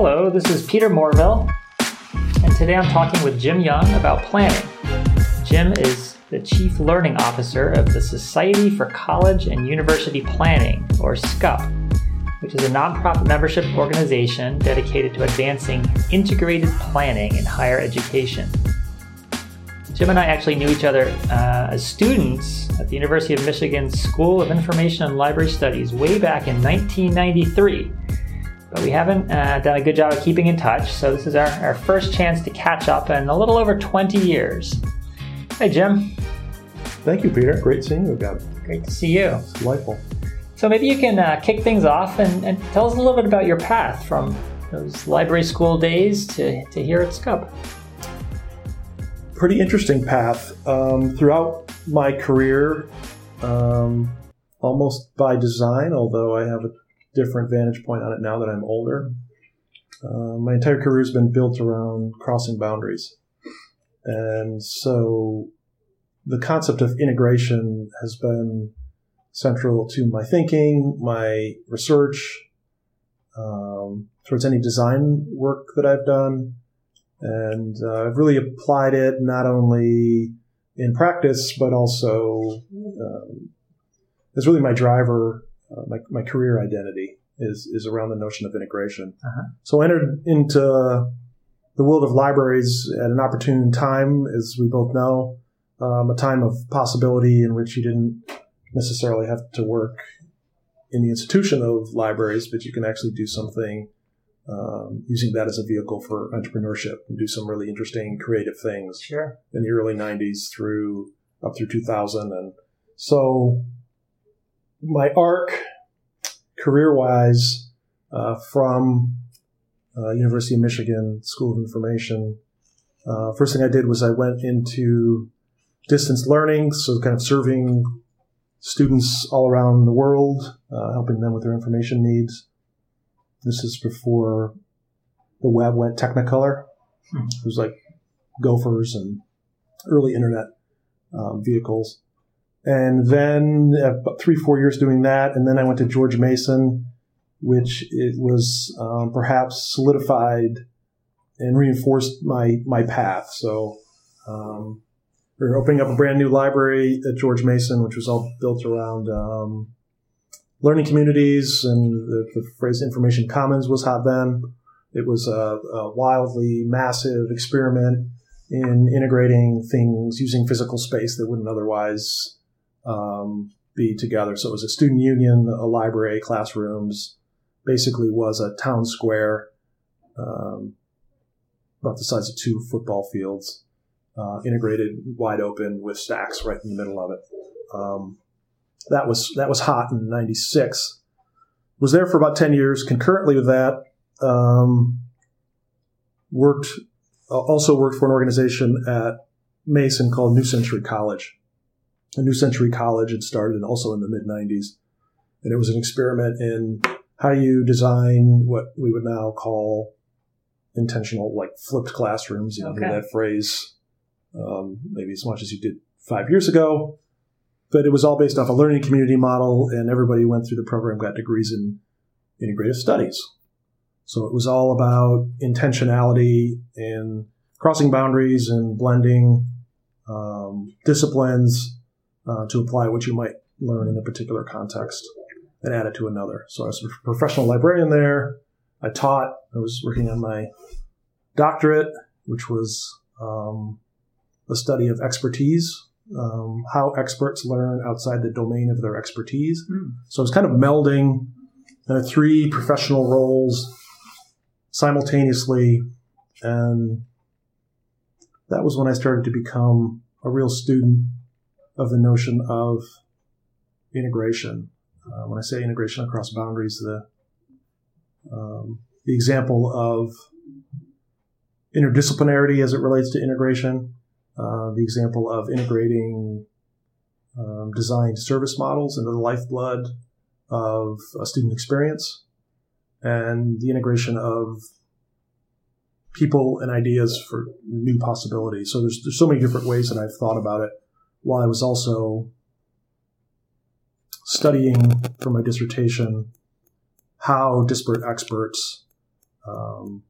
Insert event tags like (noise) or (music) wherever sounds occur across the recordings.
Hello, this is Peter Morville, and today I'm talking with Jim Young about planning. Jim is the Chief Learning Officer of the Society for College and University Planning, or SCUP, which is a nonprofit membership organization dedicated to advancing integrated planning in higher education. Jim and I actually knew each other uh, as students at the University of Michigan School of Information and Library Studies way back in 1993. But we haven't uh, done a good job of keeping in touch, so this is our, our first chance to catch up in a little over 20 years. Hey, Jim. Thank you, Peter. Great seeing you again. Great to see you. It's delightful. So maybe you can uh, kick things off and, and, tell us a little bit about your path from those library school days to, to here at SCUP pretty interesting path um, throughout my career, um, almost by design, although I have a different vantage point on it now that I'm older. Uh, my entire career has been built around crossing boundaries. And so the concept of integration has been central to my thinking, my research, um, towards any design work that I've done, and uh, I've really applied it not only in practice but also um, it's really my driver, uh, my my career identity is is around the notion of integration. Uh-huh. So I entered into the world of libraries at an opportune time, as we both know, um, a time of possibility in which you didn't necessarily have to work in the institution of libraries, but you can actually do something um, using that as a vehicle for entrepreneurship and do some really interesting creative things sure. in the early 90s through up through 2000 and so my arc career wise uh, from uh, university of michigan school of information uh, first thing i did was i went into distance learning so kind of serving students all around the world uh, helping them with their information needs this is before the web went Technicolor. Hmm. It was like Gophers and early internet um, vehicles. And then about three, four years doing that, and then I went to George Mason, which it was um, perhaps solidified and reinforced my my path. So um, we are opening up a brand new library at George Mason, which was all built around um, learning communities, and the, the, phrase information commons was hot then. It was a, a, wildly massive experiment in integrating things using physical space that wouldn't otherwise um, be together. So it was a student union, a library, classrooms, basically was a town square um, about the size of two football fields, uh, integrated wide open with stacks right in the middle of it. Um, that was that was hot in '96. Was there for about ten years. Concurrently with that, um, worked uh, also worked for an organization at Mason called New Century College. A New Century College had started also in the mid '90s, and it was an experiment in how do you design what we would now call intentional, like flipped classrooms. You know, okay. that phrase um, maybe as much as you did five years ago but it was all based off a learning community model, and everybody went through the program, got degrees in integrative studies. So it was all about intentionality and crossing boundaries and blending um, disciplines uh, to apply what you might learn in a particular context and add it to another. So I was a professional librarian there. I taught. I was working on my doctorate, which was um, the study of expertise um, how experts learn outside the domain of their expertise. Mm. So was kind of melding three professional roles simultaneously. And that was when I started to become a real student of the notion of integration. Uh, when I say integration across boundaries, the um, the example of interdisciplinarity as it relates to integration, uh, the example of integrating um, designed service models into the lifeblood of a student experience and the integration of people and ideas for new possibilities. So there's, there's so many different ways that I've thought about it while I was also studying for my dissertation how disparate experts um,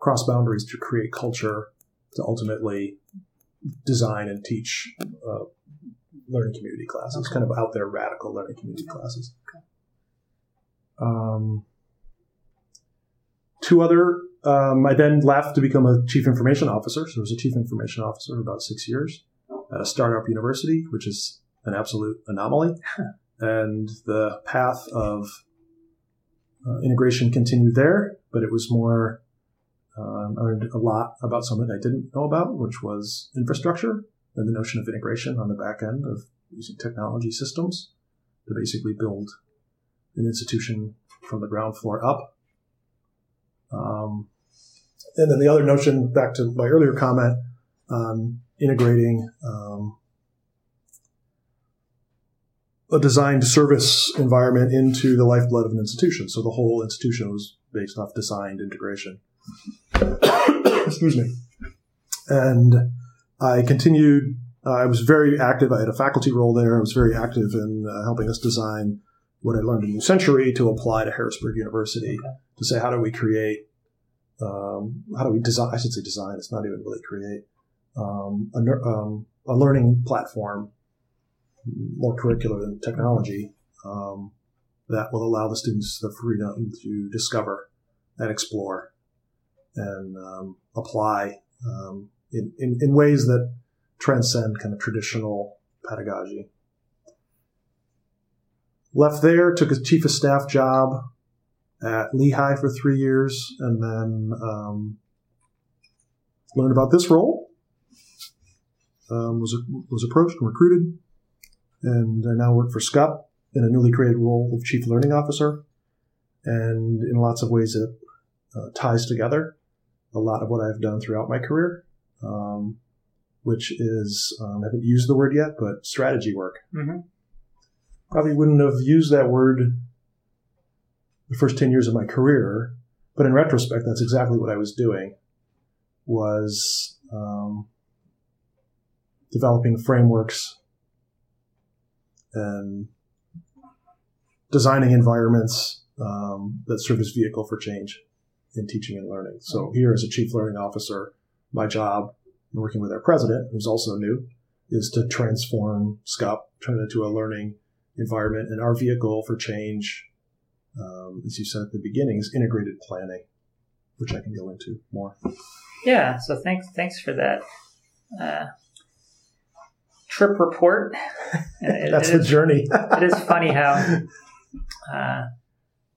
cross boundaries to create culture to ultimately design and teach uh, learning community classes, kind of out there radical learning community classes. Um, two other, um, I then left to become a chief information officer. So I was a chief information officer for about six years at a startup university, which is an absolute anomaly. (laughs) and the path of uh, integration continued there, but it was more um, I learned a lot about something I didn't know about, which was infrastructure and the notion of integration on the back end of using technology systems to basically build an institution from the ground floor up. Um, and then the other notion, back to my earlier comment, on integrating um, a designed service environment into the lifeblood of an institution. So the whole institution was based off designed integration. (coughs) Excuse me. And I continued. Uh, I was very active. I had a faculty role there. I was very active in uh, helping us design what I learned in New Century to apply to Harrisburg University okay. to say how do we create, um, how do we design? I should say design. It's not even really create um, a, um, a, learning platform, more curricular than technology, um, that will allow the students the freedom to discover and explore and um, apply um, in, in, in, ways that transcend kind of traditional pedagogy. Left there, took a chief of staff job at Lehigh for three years, and then um, learned about this role. Um, was was approached and recruited, and I now work for SCUP in a newly created role of chief learning officer, and in lots of ways it uh, ties together a lot of what I've done throughout my career, um, which is, um, I haven't used the word yet, but strategy work. Mm-hmm. Probably wouldn't have used that word the first 10 years of my career, but in retrospect, that's exactly what I was doing, was um, developing frameworks and designing environments um, that serve as vehicle for change in teaching and learning. So here as a chief learning officer, my job in working with our president, who's also new, is to transform SCUP, turn it into a learning environment. And our vehicle for change, um, as you said at the beginning, is integrated planning, which I can go into more. Yeah. So thanks, thanks for that. Uh, trip report. (laughs) That's the is, journey. it is funny how (laughs) uh,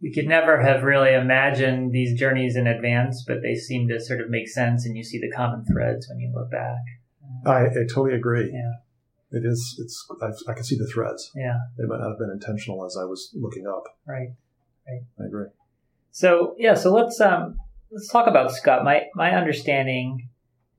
we could never have really imagined these journeys in advance, but they seem to sort of make sense, and you see the common threads when you look back. I, I totally agree. Yeah, it is. It's. i i can see the threads. Yeah, they might not have been intentional as I was looking up. Right. Right. I agree. So yeah, so let's um let's talk about SCUP. My my understanding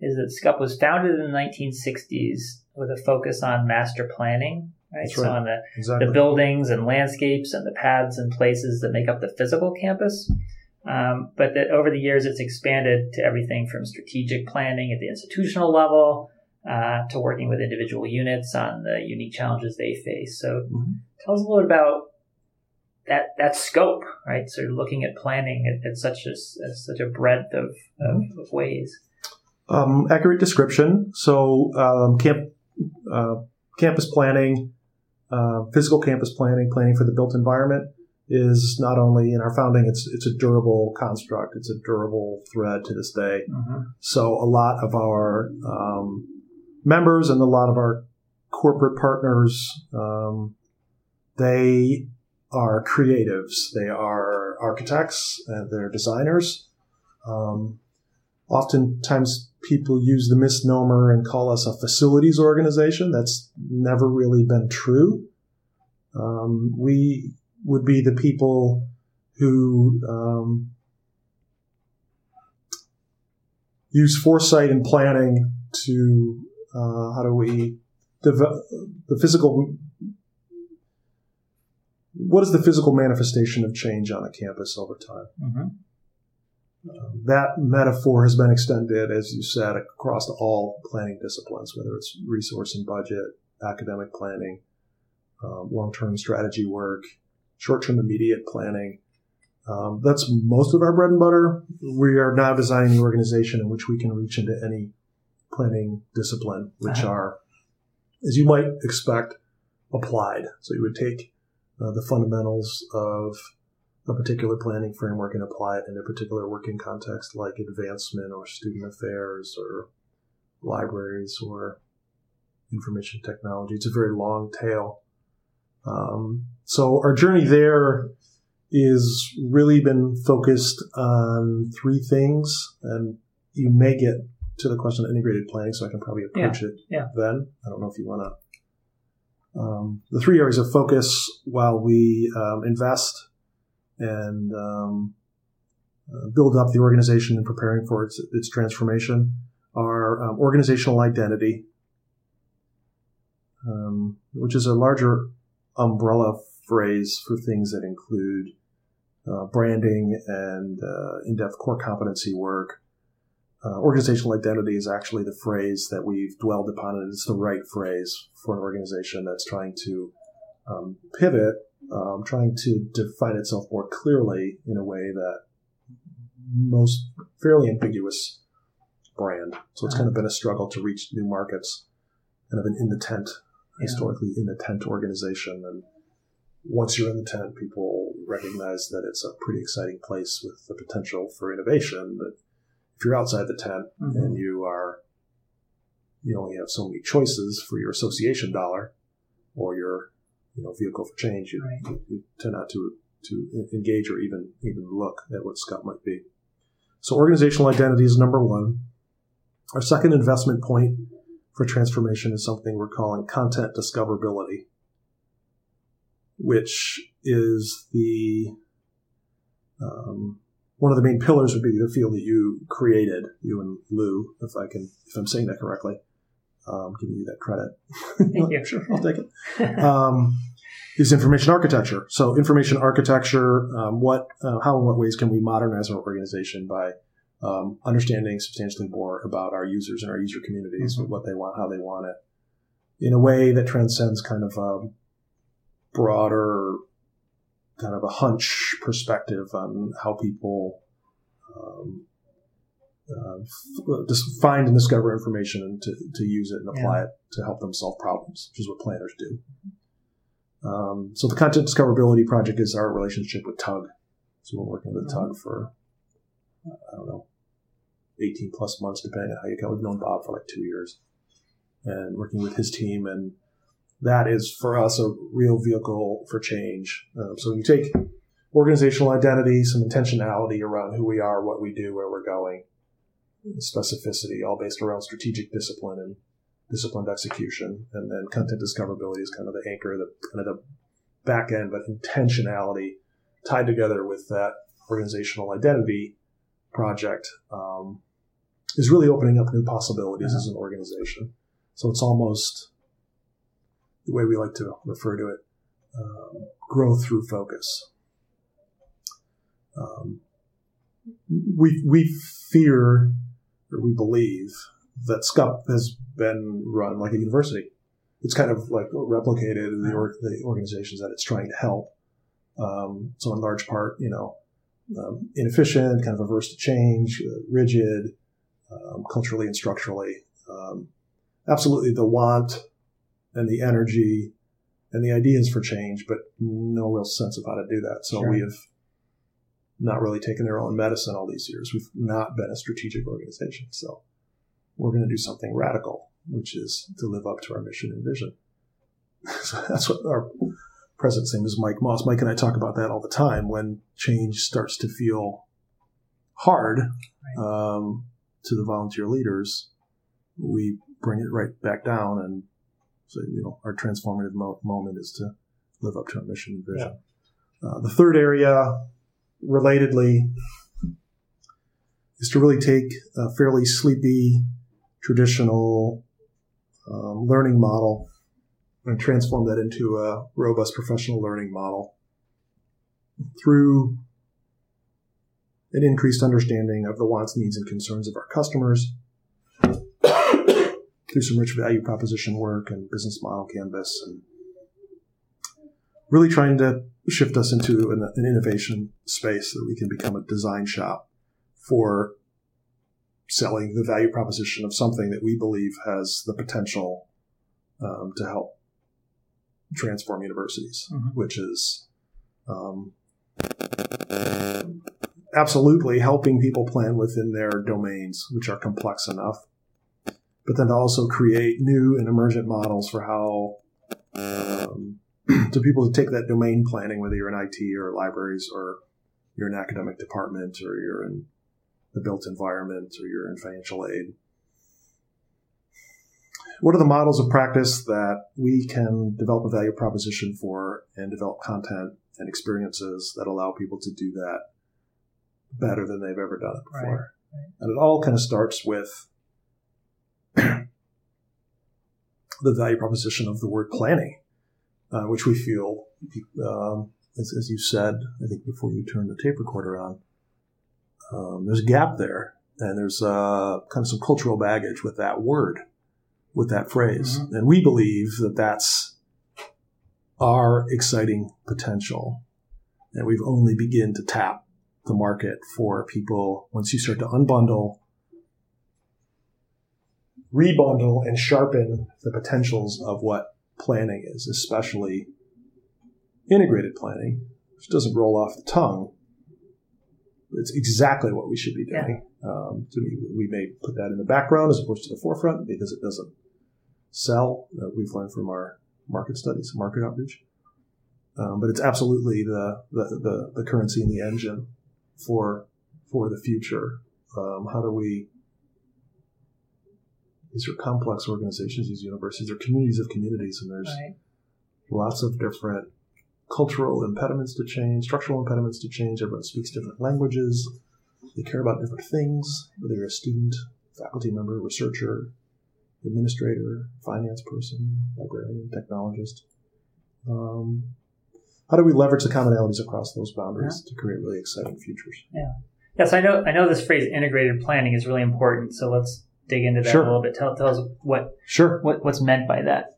is that SCUP was founded in the 1960s with a focus on master planning right? That's so right. on the, exactly. the buildings and landscapes and the paths and places that make up the physical campus. Um, but that over the years, it's expanded to everything from strategic planning at the institutional level uh, to working with individual units on the unique challenges they face. So, mm-hmm. tell us a little bit about that that scope, right? So, looking at planning at, at such a such a breadth of, of, of ways. Um, accurate description. So, um, camp uh, campus planning uh, physical campus planning, planning for the built environment, is not only in our founding, it's it's a durable construct. It's a durable thread to this day. Mm-hmm. So a lot of our um, members and a lot of our corporate partners, um, they are creatives. They are architects and they're designers. Um, oftentimes people use the misnomer and call us a facilities organization. That's never really been true. Um, we would be the people who um, use foresight and planning to uh, how do we develop the physical what is the physical manifestation of change on a campus over time mm-hmm that metaphor has been extended, as you said, across all planning disciplines, whether it's resource and budget, academic planning, um, long term strategy work, short term immediate planning. Um, that's most of our bread and butter. We are now designing the organization in which we can reach into any planning discipline, which Uh-huh. are, as you might expect, applied. So you would take uh, the fundamentals of a particular planning framework and apply it in a particular working context like advancement or student affairs or libraries or information technology. It's a very long tail. Um, so our journey there is really been focused on three things, and you may get to the question of integrated planning, so I can probably approach it yeah. then. I don't know if you want to. Um, the three areas of focus while we um, invest and um, uh, build up the organization and preparing for its, its transformation are um, organizational identity, um, which is a larger umbrella phrase for things that include uh, branding and uh, in-depth core competency work. Uh, organizational identity is actually the phrase that we've dwelled upon, and it's the right phrase for an organization that's trying to um, pivot, um, trying to define itself more clearly in a way that most fairly ambiguous brand. So it's kind of been a struggle to reach new markets, kind of an in the tent, Yeah. historically in the tent organization. And once you're in the tent, people recognize that it's a pretty exciting place with the potential for innovation. But if you're outside the tent Mhm. and you are, you only have so many choices for your association dollar or your, you know, vehicle for change, you, Right. you, tend not to to engage or even even look at what SCUP might be. So organizational identity is number one. Our second investment point for transformation is something we're calling content discoverability, which is the um, one of the main pillars would be the field that you created, you and Lou, if I can, if I'm saying that correctly. Um, giving you that credit. Thank you. (laughs) sure, I'll take it. (laughs) Um, is information architecture. So information architecture, um, what, uh, how and what ways can we modernize our organization by um, understanding substantially more about our users and our user communities, Mhm. what they want, how they want it, in a way that transcends kind of a broader, kind of a hunch perspective on how people um, uh, f- just find and discover information and to, to use it and apply it to help them solve problems, which is what planners do. Um, so the content discoverability project is our relationship with Tug. So we're working with Tug for I don't know, 18 plus months, depending on how you count. We've known Bob for like two years and working with his team. And that is for us a real vehicle for change. Um, so you take organizational identity, some intentionality around who we are, what we do, where we're going, specificity, all based around strategic discipline and disciplined execution. And then content discoverability is kind of the anchor, the kind of the back end, but intentionality tied together with that organizational identity project um, is really opening up new possibilities as an organization. So it's almost the way we like to refer to it um, growth through focus. Um, we, we fear or we believe that SCUP has been run like a university. It's kind of like replicated in the, or, the organizations that it's trying to help. Um, so in large part, you know, um, inefficient, kind of averse to change, uh, rigid, um, culturally and structurally. Um, absolutely the want and the energy and the ideas for change, but no real sense of how to do that. So Sure. we have not really taken their own medicine all these years. We've not been a strategic organization. So we're going to do something radical, which is to live up to our mission and vision. (laughs) so that's what our president's name is Mike Moss. Mike and I talk about that all the time when change starts to feel hard um, to the volunteer leaders. We bring it right back down and say, you know, our transformative mo- moment is to live up to our mission and vision. Uh, the third area, relatedly, is to really take a fairly sleepy, traditional um, learning model and transform that into a robust professional learning model. Through an increased understanding of the wants, needs, and concerns of our customers, through some rich value proposition work and business model canvas, and really trying to shift us into an, an innovation space that we can become a design shop for selling the value proposition of something that we believe has the potential um, to help transform universities, mm-hmm. which is um, absolutely helping people plan within their domains, which are complex enough, but then to also create new and emergent models for how um, (clears throat) to people to take that domain planning, whether you're in IT or libraries or you're in academic department or you're in the built environment or you're in financial aid. What are the models of practice that we can develop a value proposition for and develop content and experiences that allow people to do that better than they've ever done it before? Right, right. And it all kind of starts with (clears throat) the value proposition of the word planning, uh, which we feel, um, as, as, you said, I think before you turned the tape recorder on, um, there's a gap there, and there's uh, kind of some cultural baggage with that word, with that phrase, mm-hmm. and we believe that that's our exciting potential, and we've only begin to tap the market for people once you start to unbundle, rebundle, and sharpen the potentials of what planning is, especially integrated planning, which doesn't roll off the tongue it's exactly what we should be doing. Yeah. Um, to me, we may put that in the background as opposed to the forefront because it doesn't sell. Uh, we've learned from our market studies, market outreach. Um, but it's absolutely the, the, the, the, currency and the engine for for the future. Um, how do we? These are complex organizations. These universities they're communities of communities, and there's right. lots of different cultural impediments to change, structural impediments to change. Everyone speaks different languages. They care about different things, whether you're a student, faculty member, researcher, administrator, finance person, librarian, technologist. Um, how do we leverage the commonalities across those boundaries yeah. to create really exciting futures? Yeah. Yes, I know. I know this phrase "integrated planning" is really important. So let's dig into that sure. a little bit. Tell, tell us what sure what, what's meant by that.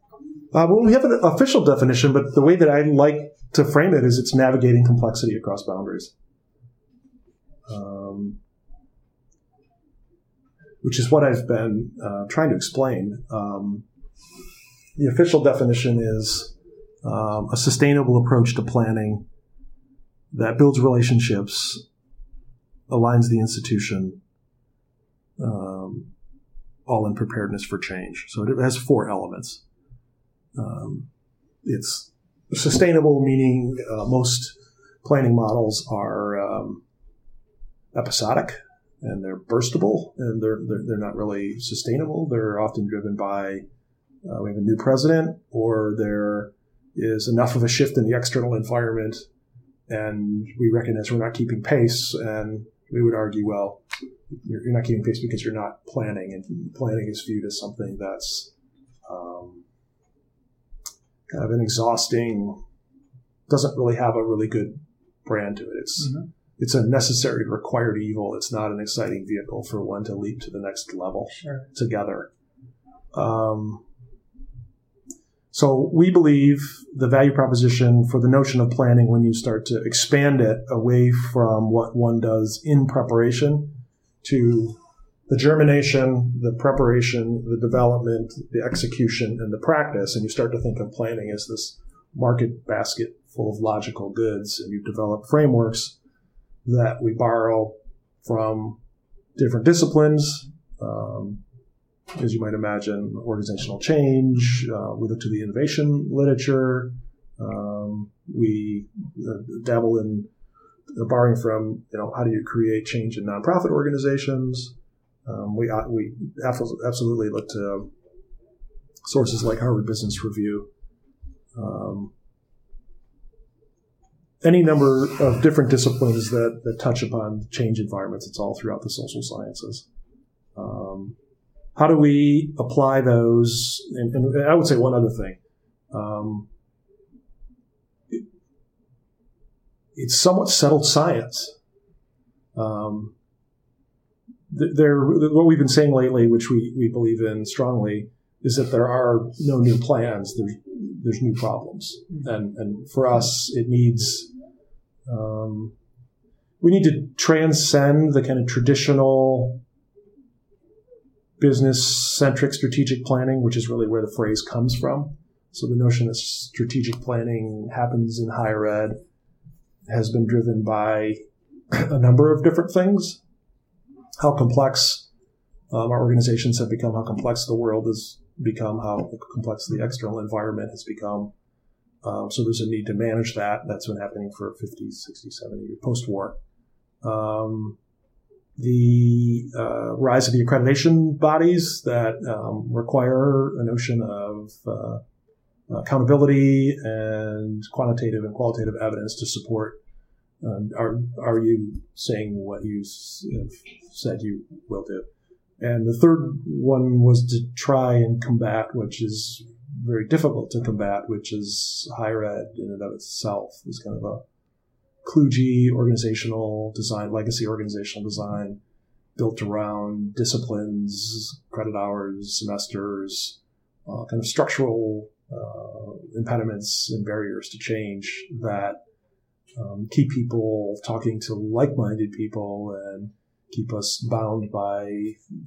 Uh, well, we have an official definition, but the way that I like to frame it is it's navigating complexity across boundaries. Um, which is what I've been uh, trying to explain. Um, the official definition is um, a sustainable approach to planning that builds relationships, aligns the institution, um, all in preparedness for change. So it has four elements. Um, it's sustainable, meaning uh, most planning models are um, episodic and they're burstable and they're, they're, they're not really sustainable. They're often driven by uh, we have a new president or there is enough of a shift in the external environment and we recognize we're not keeping pace and we would argue well you're, you're not keeping pace because you're not planning and planning is viewed as something that's um, kind of an exhausting, doesn't really have a really good brand to it. It's mm-hmm. it's a necessary required evil. It's not an exciting vehicle for one to leap to the next level sure. together. Um, so we believe the value proposition for the notion of planning when you start to expand it away from what one does in preparation to the germination, the preparation, the development, the execution, and the practice, and you start to think of planning as this market basket full of logical goods, and you develop frameworks that we borrow from different disciplines. Um, as you might imagine, organizational change. Uh, we look to the innovation literature. Um, we uh, dabble in uh, borrowing from, you know, how do you create change in nonprofit organizations? Um, we we absolutely look to sources like Harvard Business Review. Um, any number of different disciplines that, that touch upon change environments. It's all throughout the social sciences. Um, how do we apply those? And, and, I would say one other thing. Um, it, it's somewhat settled science. Um, there, what we've been saying lately, which we, we believe in strongly, is that there are no new plans. There's there's new problems, and and for us, it needs. Um, we need to transcend the kind of traditional business centric strategic planning, which is really where the phrase comes from. So the notion that strategic planning happens in higher ed has been driven by a number of different things. How complex um, our organizations have become, how complex the world has become, how complex the external environment has become. Um, so there's a need to manage that. That's been happening for 50, 60, 70 years post war. Um, the uh, rise of the accreditation bodies that um, require a notion of uh, accountability and quantitative and qualitative evidence to support. Um, are are you saying what you have said you will do? And the third one was to try and combat, which is very difficult to combat, which is higher ed in and of itself is kind of a kludgy organizational design, legacy organizational design built around disciplines, credit hours, semesters, uh, kind of structural uh, impediments and barriers to change that um, keep people talking to like-minded people and keep us bound by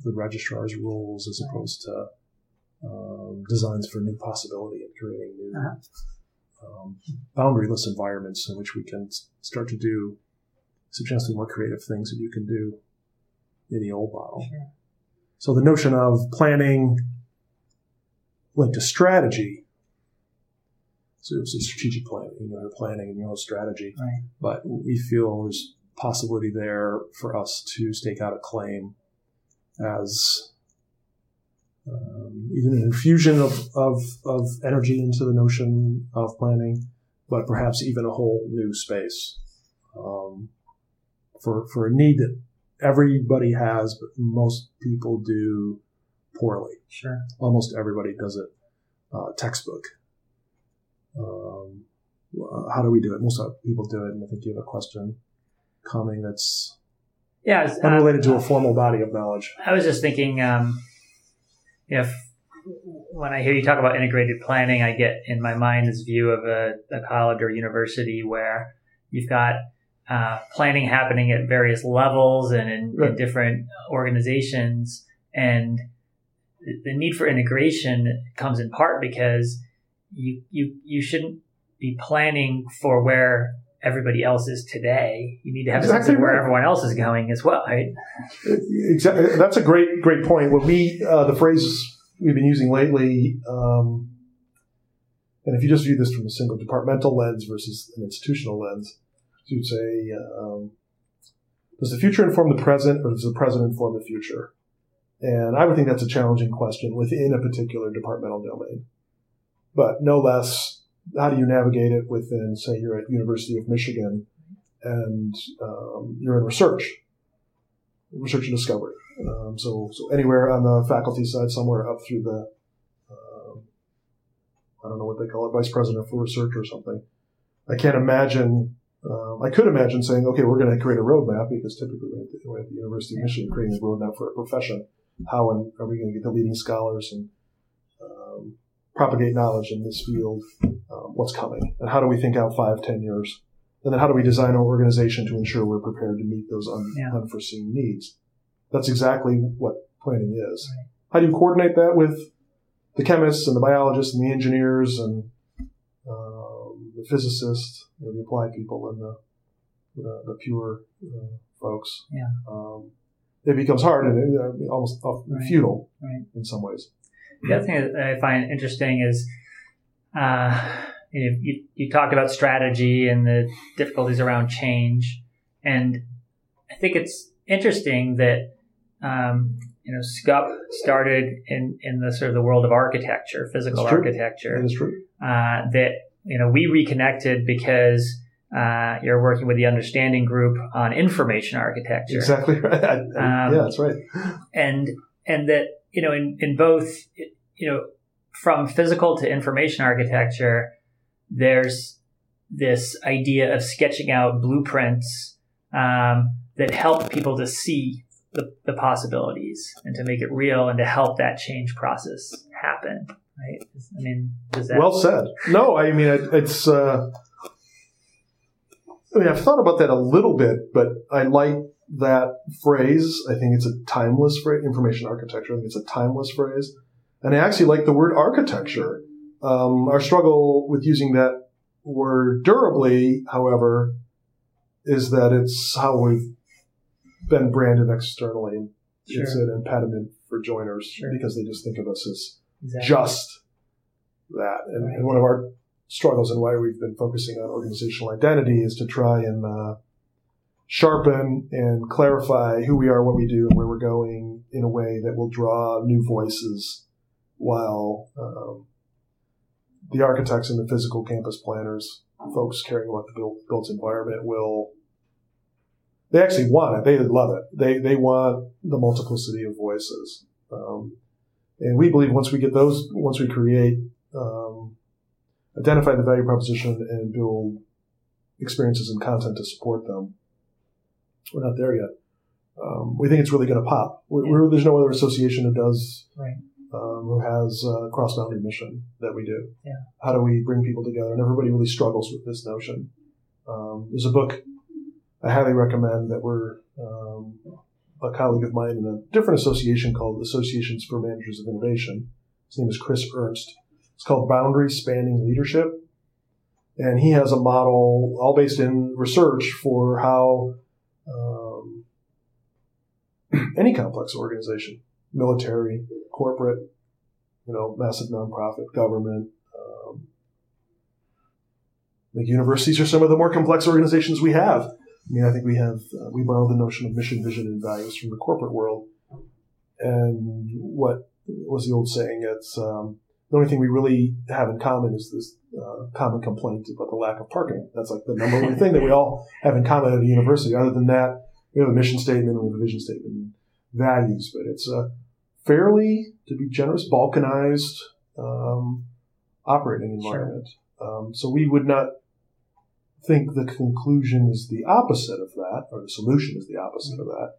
the registrar's rules as opposed to um, designs for new possibility and creating new uh-huh. um, boundaryless environments in which we can start to do substantially more creative things that you can do in the old model. So the notion of planning linked to strategy so a strategic planning, you know, your planning and your own strategy. Right. But we feel there's possibility there for us to stake out a claim as um, even an infusion of, of, of energy into the notion of planning, but perhaps even a whole new space um, for, for a need that everybody has, but most people do poorly. Sure. Almost everybody does it uh, textbook. Um, how do we do it? Most people do it, and I think you have a question coming that's yeah unrelated uh, to a formal body of knowledge. I was just thinking, um, if when I hear you talk about integrated planning, I get in my mind this view of a, a college or university where you've got uh, planning happening at various levels and in, right. in different organizations, and the need for integration comes in part because you you you shouldn't be planning for where everybody else is today. You need to have exactly something right. where everyone else is going as well, right? Exactly. That's a great great point. What we uh, the phrase we've been using lately. Um, and if you just view this from a single departmental lens versus an institutional lens, you'd say, um, does the future inform the present or does the present inform the future? And I would think that's a challenging question within a particular departmental domain but no less, how do you navigate it within, say, you're at University of Michigan and um, you're in research, research and discovery. Um, so, so anywhere on the faculty side, somewhere up through the, uh, I don't know what they call it, vice president for research or something. I can't imagine. Um, I could imagine saying, okay, we're going to create a roadmap because typically we're at the University of Michigan creating a roadmap for a profession. How and are we going to get the leading scholars and um, propagate knowledge in this field, um, what's coming, and how do we think out five, ten years, and then how do we design our organization to ensure we're prepared to meet those un- yeah. unforeseen needs. That's exactly what planning is. Right. How do you coordinate that with the chemists and the biologists and the engineers and um, the physicists, you know, the applied people and the the, the pure uh, folks? Yeah. Um, it becomes hard and uh, almost uh, right. futile right. in some ways. The other thing that I find interesting is uh, you, you, you talked about strategy and the difficulties around change, and I think it's interesting that um, you know SCUP started in in the sort of the world of architecture, physical architecture. That is true. Uh, that you know we reconnected because. Uh, you're working with the understanding group on information architecture. Exactly (laughs) right. I, I, um, yeah, that's right. And and that you know, in, in both, you know, from physical to information architecture, there's this idea of sketching out blueprints um, that help people to see the, the possibilities and to make it real and to help that change process happen. Right? I mean, does that? Well said. No, I mean it, it's. Uh, I mean, I've thought about that a little bit, but I like that phrase. I think it's a timeless phrase. Information architecture. I think it's a timeless phrase, and I actually like the word architecture. Um, our struggle with using that word durably, however, is that it's how we've been branded externally. Sure. It's an impediment for joiners sure. because they just think of us as exactly. just that. And, right. and, one of our struggles and why we've been focusing on organizational identity is to try and uh, sharpen and clarify who we are, what we do, and where we're going in a way that will draw new voices while um, the architects and the physical campus planners, folks caring about the built, built environment, will they actually want it. They love it. They they want the multiplicity of voices. Um, and we believe once we get those, once we create, um, identify the value proposition and build experiences and content to support them, we're not there yet. Um, we think it's really going to pop. We're, we're, there's no other association that does, right. um, who has a cross boundary mission that we do. Yeah. How do we bring people together? And everybody really struggles with this notion. Um, there's a book I highly recommend that we're um, a colleague of mine in a different association called Associations for Managers of Innovation. His name is Chris Ernst. It's called Boundary Spanning Leadership. And he has a model all based in research for how (clears throat) any complex organization, military, corporate, you know, massive nonprofit, government, um, the universities are some of the more complex organizations we have. I mean, I think we have uh, we borrowed the notion of mission, vision, and values from the corporate world. And what was the old saying? It's um, the only thing we really have in common is this uh, common complaint about the lack of parking. That's like the number one thing that we all have in common at a university. Other than that, we have a mission statement, we have a vision statement, and values. But it's a fairly, to be generous, balkanized um, operating environment. Sure. Um, so we would not think the conclusion is the opposite of that, or the solution is the opposite of that.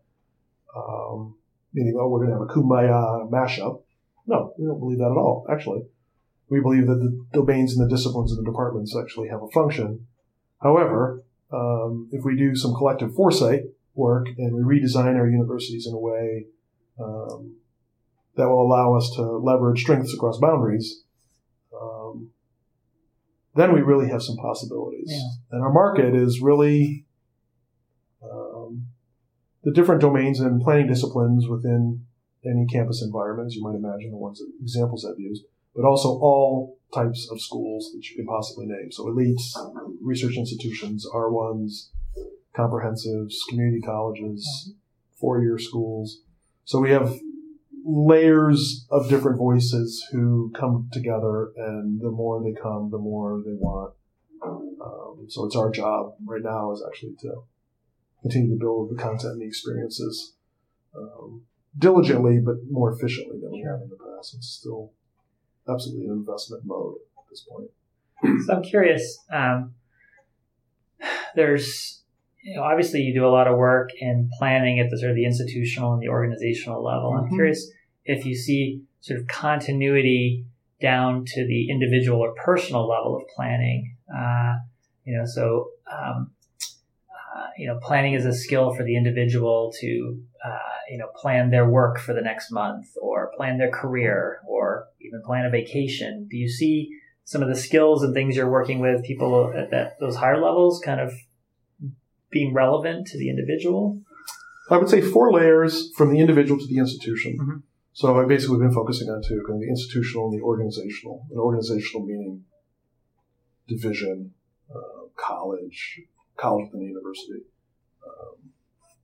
Um, meaning, oh, we're going to have a kumbaya mashup. No, we don't believe that at all, actually. We believe that the domains and the disciplines and the departments actually have a function. However, um, if we do some collective foresight work and we redesign our universities in a way um, that will allow us to leverage strengths across boundaries, um, then we really have some possibilities. Yeah. And our market is really um, the different domains and planning disciplines within any campus environment, as you might imagine, the ones that, examples I've used, but also all types of schools that you can possibly name. So elites, research institutions, R1s, comprehensives, community colleges, four-year schools. So we have layers of different voices who come together, and the more they come, the more they want. Um, so it's our job right now is actually to continue to build the content and the experiences um, diligently, but more efficiently than we have in the past. It's still absolutely an investment mode at this point. So I'm curious. Um, there's you know, obviously you do a lot of work in planning at the sort of the institutional and the organizational level. Mm-hmm. I'm curious if you see sort of continuity down to the individual or personal level of planning. Uh, you know, so um, uh, you know, planning is a skill for the individual to uh, you know plan their work for the next month, or plan their career, or even plan a vacation. Do you see some of the skills and things you're working with people at that, those higher levels kind of being relevant to the individual? I would say four layers from the individual to the institution. Mm-hmm. So I basically been focusing on two, kind of the institutional and the organizational. And organizational meaning division, uh, college, college within a university, um,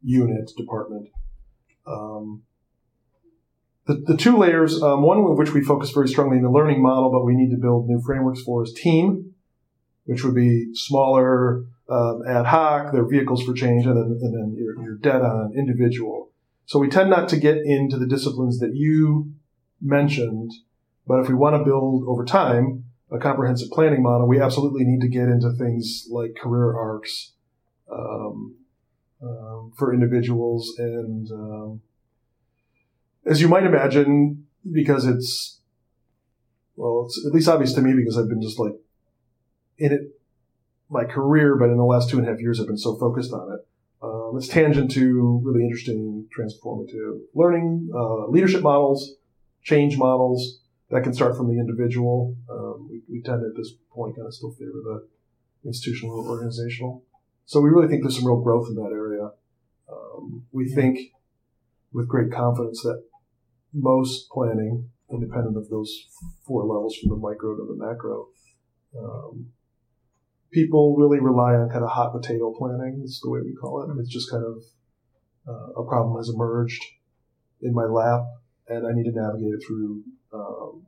unit, department. Um, the, the two layers, um, one of which we focus very strongly in the learning model, but we need to build new frameworks for is team, which would be smaller, um, ad hoc, they're vehicles for change, and then, and then you're, you're dead on individual. So we tend not to get into the disciplines that you mentioned, but if we want to build over time a comprehensive planning model, we absolutely need to get into things like career arcs, um, um, for individuals. And um, as you might imagine, because it's, well, it's at least obvious to me because I've been just like in it my career, but in the last two and a half years, I've been so focused on it. Um, it's tangent to really interesting transformative learning, uh, leadership models, change models that can start from the individual. Um, we, we, tend at this point kind of still favor the institutional or organizational. So we really think there's some real growth in that area. Um, we think with great confidence that most planning, independent of those four levels from the micro to the macro, um, people really rely on kind of hot potato planning, is the way we call it. It's just kind of uh, a problem has emerged in my lap, and I need to navigate it through. Um,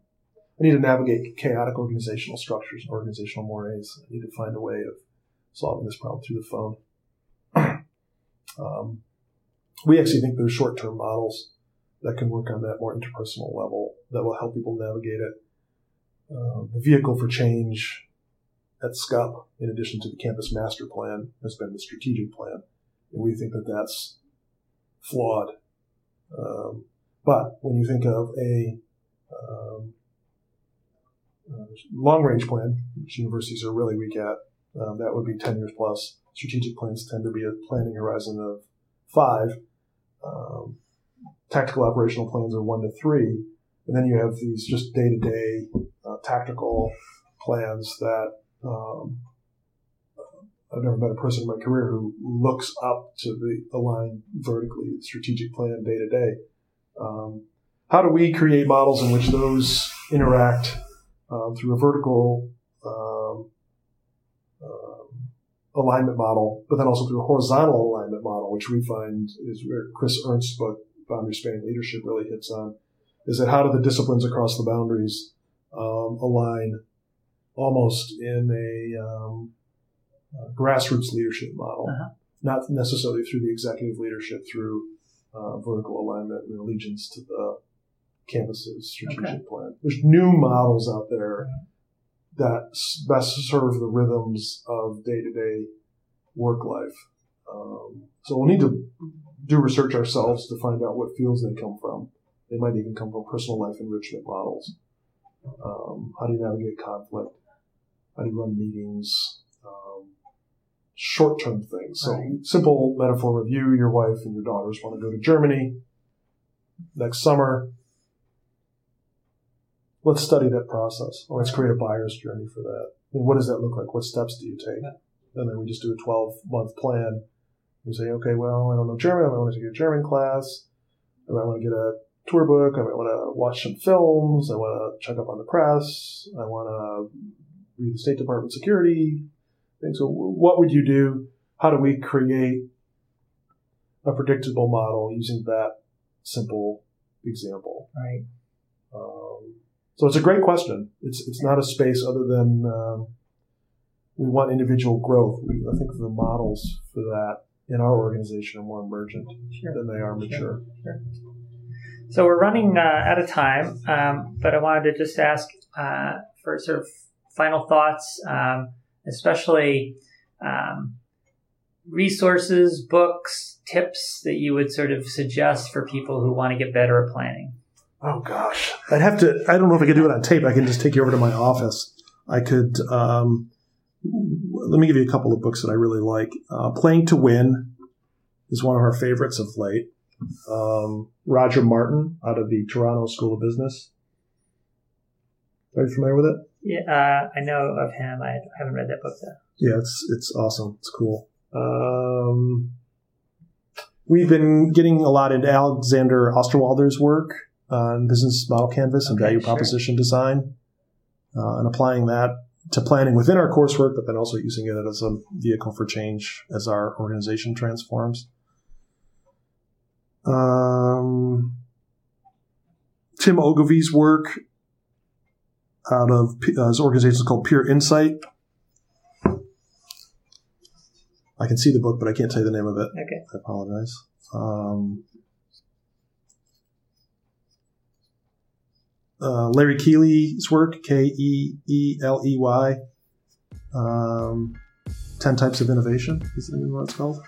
I need to navigate chaotic organizational structures and organizational mores. I need to find a way of solving this problem through the phone. (clears throat) um, we actually think there's short-term models that can work on that more interpersonal level that will help people navigate it. Uh, the vehicle for change at SCUP, in addition to the campus master plan, has been the strategic plan. And we think that that's flawed. Um, but when you think of a um, uh, long range plan, which universities are really weak at, um, that would be 10 years plus. Strategic plans tend to be a planning horizon of five. Um, tactical operational plans are one to three. And then you have these just day to day tactical plans that um, I've never met a person in my career who looks up to the, the line vertically, strategic plan day to day. Um, how do we create models in which those interact um, through a vertical um, um, alignment model, but then also through a horizontal alignment model, which we find is where Chris Ernst's book, Boundary Spanning Leadership, really hits on, is that how do the disciplines across the boundaries um, align almost in a, um, a grassroots leadership model, uh-huh. not necessarily through the executive leadership, through uh, vertical alignment and allegiance to the campus's strategic okay. plan. There's new models out there that best serve the rhythms of day to day work life. Um, so we'll need to do research ourselves to find out what fields they come from. They might even come from personal life enrichment models. Um, how do you navigate conflict? How do you run meetings? Um, short term things. So, right. simple metaphor review your wife and your daughters want to go to Germany next summer let's study that process. Or let's create a buyer's journey for that. I mean, what does that look like? What steps do you take? Yeah. And then we just do a 12 month plan. You say, okay, well, I don't know German. I might want to take a German class. I might want to get a tour book. I might want to watch some films. I want to check up on the press. I want to read the State Department security thing. So, what would you do? How do we create a predictable model using that simple example? Right. Um, so it's a great question. It's it's not a space other than um, we want individual growth. We, I think the models for that in our organization are more emergent sure. than they are mature. Sure. Sure. So we're running uh, out of time, um, but I wanted to just ask uh, for sort of final thoughts, um, especially um, resources, books, tips that you would sort of suggest for people who want to get better at planning. Oh gosh, I'd have to. I don't know if I could do it on tape. I can just take you over to my office. I could. Um, let me give you a couple of books that I really like. Uh, Playing to Win is one of our favorites of late. Um, Roger Martin out of the Toronto School of Business. Are you familiar with it? Yeah, uh, I know of him. I haven't read that book though. Yeah, it's it's awesome. It's cool. Um, we've been getting a lot into Alexander Osterwalder's work on business model canvas and okay, value proposition sure. design, uh, and applying that to planning within our coursework, but then also using it as a vehicle for change as our organization transforms. Um, Tim Ogilvie's work out of uh, his organization called Peer Insight. I can see the book, but I can't tell you the name of it. Okay. I apologize. Um, uh, Larry Keeley's work, K E E L E Y. Um, 10 Types of Innovation is name what it's called.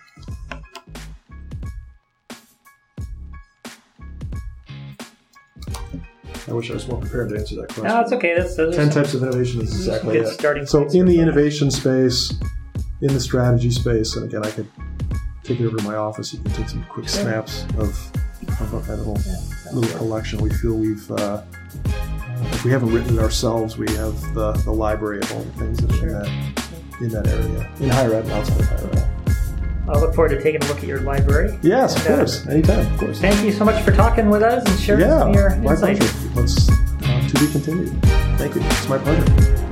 I wish I was more prepared to answer that question. No, it's okay. That's those 10 some types of innovation is exactly it. starting So in the innovation space, in the strategy space, and again, I could take it over to my office. You can take some quick Sure. snaps of, of little, Yeah, little collection. We feel we've, uh, if we haven't written it ourselves, we have the, the library of all the things that are Sure. in that in that area, in higher ed and outside of higher ed. I look forward to taking a look at your library. Yes, of And, uh, course, anytime, of course. Thank you so much for talking with us and sharing Yeah, some of your insights. Let's uh, to be continued. Thank you. It's my pleasure.